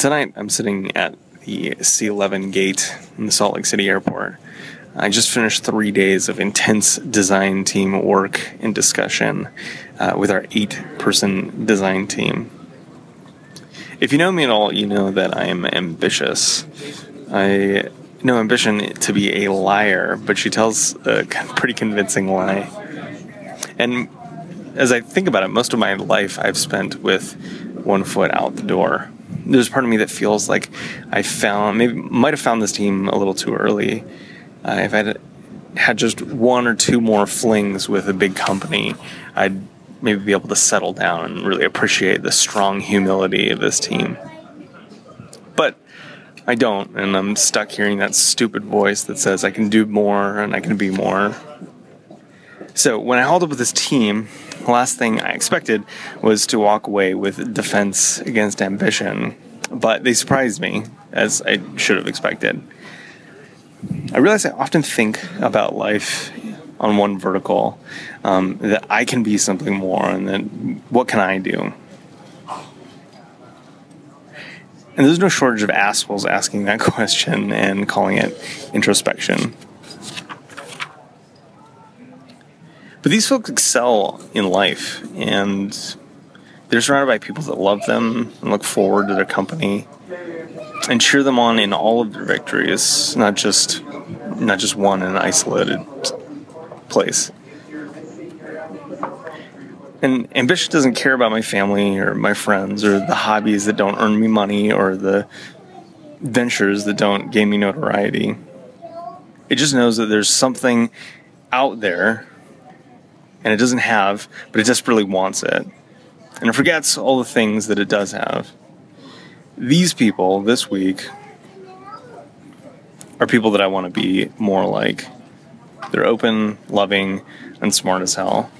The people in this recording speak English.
tonight I'm sitting at the C11 gate in the Salt Lake City airport. I just finished three days of intense design team work and discussion uh, with our eight person design team. If you know me at all, you know that I am ambitious. I know ambition to be a liar, but she tells a pretty convincing lie. And as I think about it, most of my life I've spent with one foot out the door. There's part of me that feels like I found, maybe might have found this team a little too early. Uh, if I'd had just one or two more flings with a big company, I'd maybe be able to settle down and really appreciate the strong humility of this team. But I don't, and I'm stuck hearing that stupid voice that says I can do more and I can be more. So when I hauled up with this team, last thing I expected was to walk away with defense against ambition, but they surprised me, as I should have expected. I realize I often think about life on one vertical, um, that I can be something more, and then what can I do? And there's no shortage of assholes asking that question and calling it introspection. But these folks excel in life, and they're surrounded by people that love them and look forward to their company and cheer them on in all of their victories, not just not just one in an isolated place. And ambition doesn't care about my family or my friends or the hobbies that don't earn me money or the ventures that don't gain me notoriety. It just knows that there's something out there and it doesn't have, but it desperately wants it. And it forgets all the things that it does have. These people this week are people that I want to be more like. They're open, loving, and smart as hell.